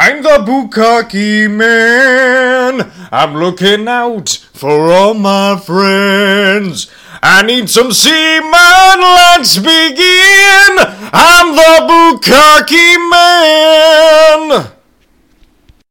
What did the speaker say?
I'm the Bukkake man. I'm looking out for all my friends. I need some seamen, let's begin. I'm the Bukkake man.